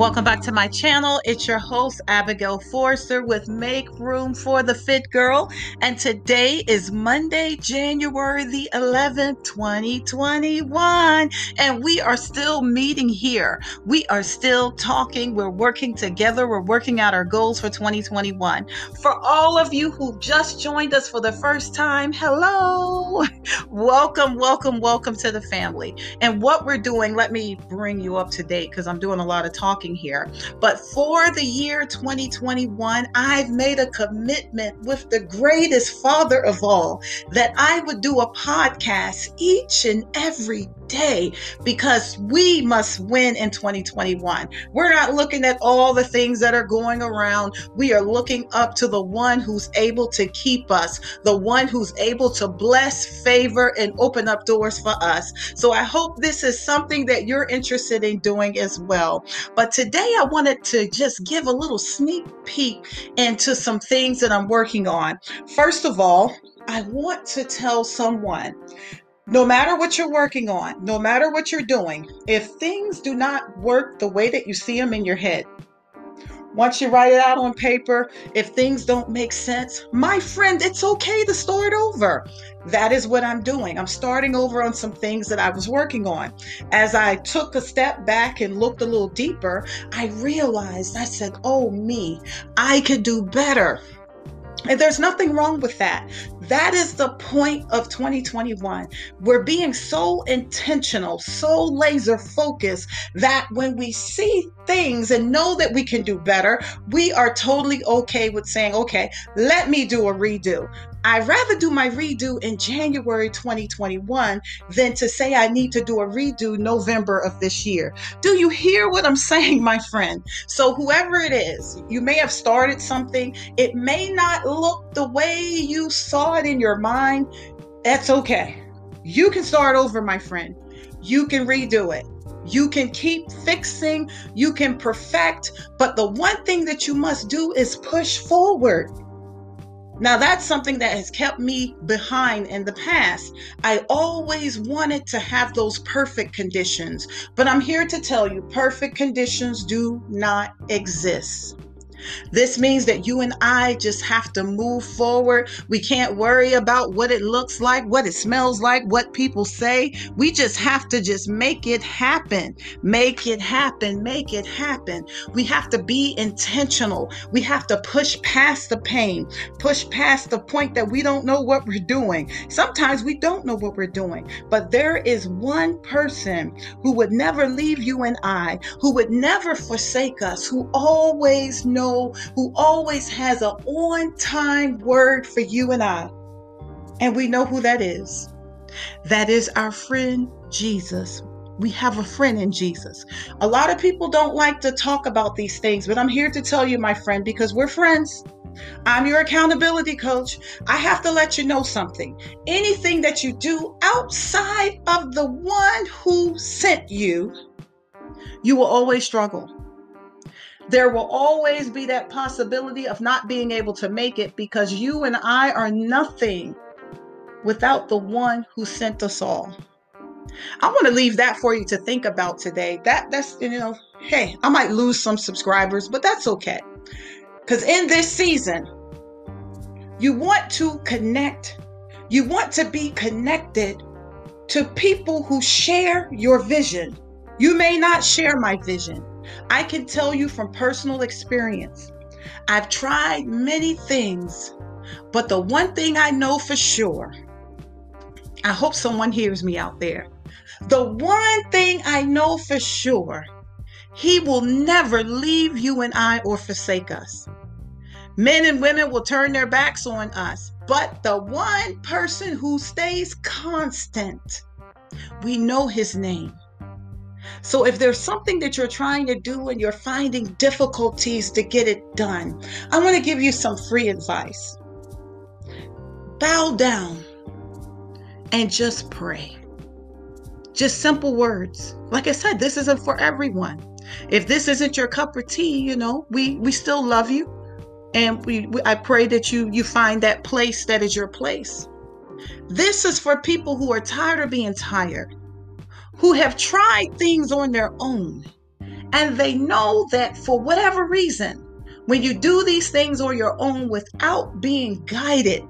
Welcome back to my channel. It's your host, Abigail Forster, with Make Room for the Fit Girl. And today is Monday, January the 11th, 2021. And we are still meeting here. We are still talking. We're working together. We're working out our goals for 2021. For all of you who just joined us for the first time, hello. Welcome, welcome, welcome to the family. And what we're doing, let me bring you up to date because I'm doing a lot of talking talking here. But for the year 2021, I've made a commitment with the greatest father of all that I would do a podcast each and every day because we must win in 2021. We're not looking at all the things that are going around. We are looking up to the one who's able to keep us, the one who's able to bless, favor, and open up doors for us. So I hope this is something that you're interested in doing as well. But today I wanted to just give a little sneak peek into some things that I'm working on. First of all, I want to tell someone no matter what you're working on, no matter what you're doing, if things do not work the way that you see them in your head, once you write it out on paper, if things don't make sense, my friend, it's okay to start over. That is what I'm doing. I'm starting over on some things that I was working on. As I took a step back and looked a little deeper, I realized I said, Oh, me, I could do better. And there's nothing wrong with that. That is the point of 2021. We're being so intentional, so laser focused that when we see things and know that we can do better, we are totally okay with saying, okay, let me do a redo. I'd rather do my redo in January 2021 than to say I need to do a redo November of this year. Do you hear what I'm saying, my friend? So, whoever it is, you may have started something, it may not look the way you saw in your mind. That's okay. You can start over, my friend. You can redo it. You can keep fixing, you can perfect, but the one thing that you must do is push forward. Now, that's something that has kept me behind in the past. I always wanted to have those perfect conditions, but I'm here to tell you perfect conditions do not exist. This means that you and I just have to move forward. We can't worry about what it looks like, what it smells like, what people say. We just have to just make it happen. Make it happen. Make it happen. We have to be intentional. We have to push past the pain, push past the point that we don't know what we're doing. Sometimes we don't know what we're doing, but there is one person who would never leave you and I, who would never forsake us, who always knows know who always has an on time word for you and I. And we know who that is. That is our friend Jesus. We have a friend in Jesus. A lot of people don't like to talk about these things, but I'm here to tell you, my friend, because we're friends. I'm your accountability coach. I have to let you know something. Anything that you do outside of the one who sent you, you will always struggle there will always be that possibility of not being able to make it because you and I are nothing without the one who sent us all. I want to leave that for you to think about today. That that's you know, hey, I might lose some subscribers, but that's okay. Cuz in this season, you want to connect. You want to be connected to people who share your vision. You may not share my vision, I can tell you from personal experience, I've tried many things, but the one thing I know for sure, I hope someone hears me out there. The one thing I know for sure, He will never leave you and I or forsake us. Men and women will turn their backs on us, but the one person who stays constant, we know His name. So if there's something that you're trying to do and you're finding difficulties to get it done, I want to give you some free advice. Bow down and just pray. Just simple words. Like I said, this isn't for everyone. If this isn't your cup of tea, you know, we we still love you and we, we I pray that you you find that place that is your place. This is for people who are tired of being tired who have tried things on their own And they know that for whatever reason, when you do these things on your own without being guided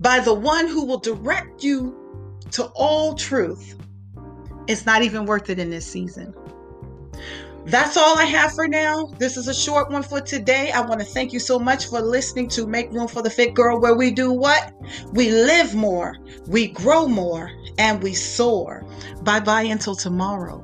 by the one who will direct you to all truth, it's not even worth it in this season. That's all I have for now. This is a short one for today. I want to thank you so much for listening to Make Room for the Fit Girl, where we do what? We live more, we grow more, and we soar. Bye bye until tomorrow.